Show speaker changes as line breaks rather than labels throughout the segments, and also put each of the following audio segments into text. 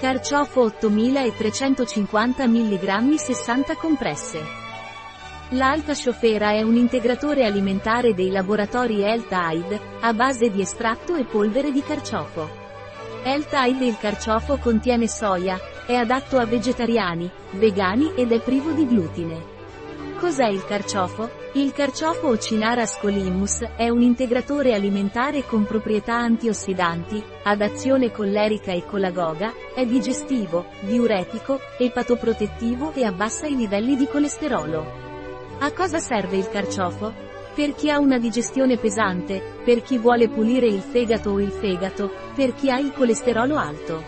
Carciofo 8350 mg 60 compresse. L'alta ciofera è un integratore alimentare dei laboratori Health a base di estratto e polvere di carciofo. Health il carciofo contiene soia, è adatto a vegetariani, vegani ed è privo di glutine. Cos'è il carciofo? Il carciofo o Cinara scolimus è un integratore alimentare con proprietà antiossidanti, ad azione collerica e colagoga, è digestivo, diuretico, epatoprotettivo e abbassa i livelli di colesterolo. A cosa serve il carciofo? Per chi ha una digestione pesante, per chi vuole pulire il fegato o il fegato, per chi ha il colesterolo alto.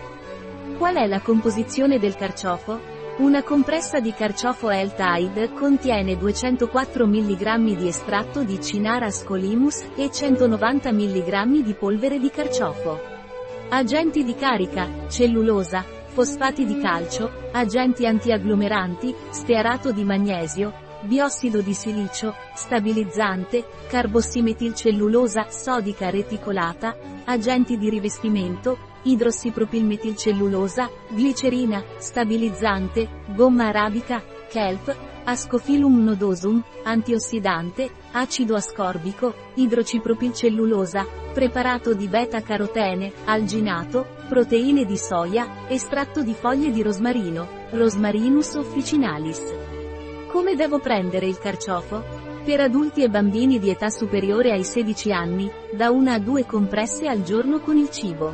Qual è la composizione del carciofo? Una compressa di carciofo L-Tide contiene 204 mg di estratto di Cinara scolimus e 190 mg di polvere di carciofo. Agenti di carica, cellulosa, fosfati di calcio, agenti antiagglomeranti, stearato di magnesio, biossido di silicio, stabilizzante, carbossimetilcellulosa sodica reticolata, agenti di rivestimento, idrossipropilmetilcellulosa, glicerina, stabilizzante, gomma arabica, kelp, ascofilum nodosum, antiossidante, acido ascorbico, idrocipropilcellulosa, preparato di beta-carotene, alginato, proteine di soia, estratto di foglie di rosmarino, Rosmarinus officinalis. Come devo prendere il carciofo? Per adulti e bambini di età superiore ai 16 anni, da una a due compresse al giorno con il cibo.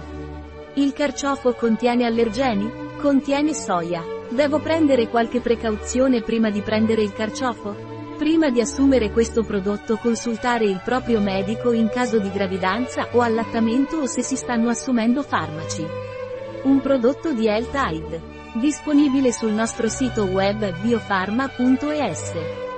Il carciofo contiene allergeni? Contiene soia. Devo prendere qualche precauzione prima di prendere il carciofo? Prima di assumere questo prodotto consultare il proprio medico in caso di gravidanza o allattamento o se si stanno assumendo farmaci. Un prodotto di Health Aid. Disponibile sul nostro sito web biofarma.es.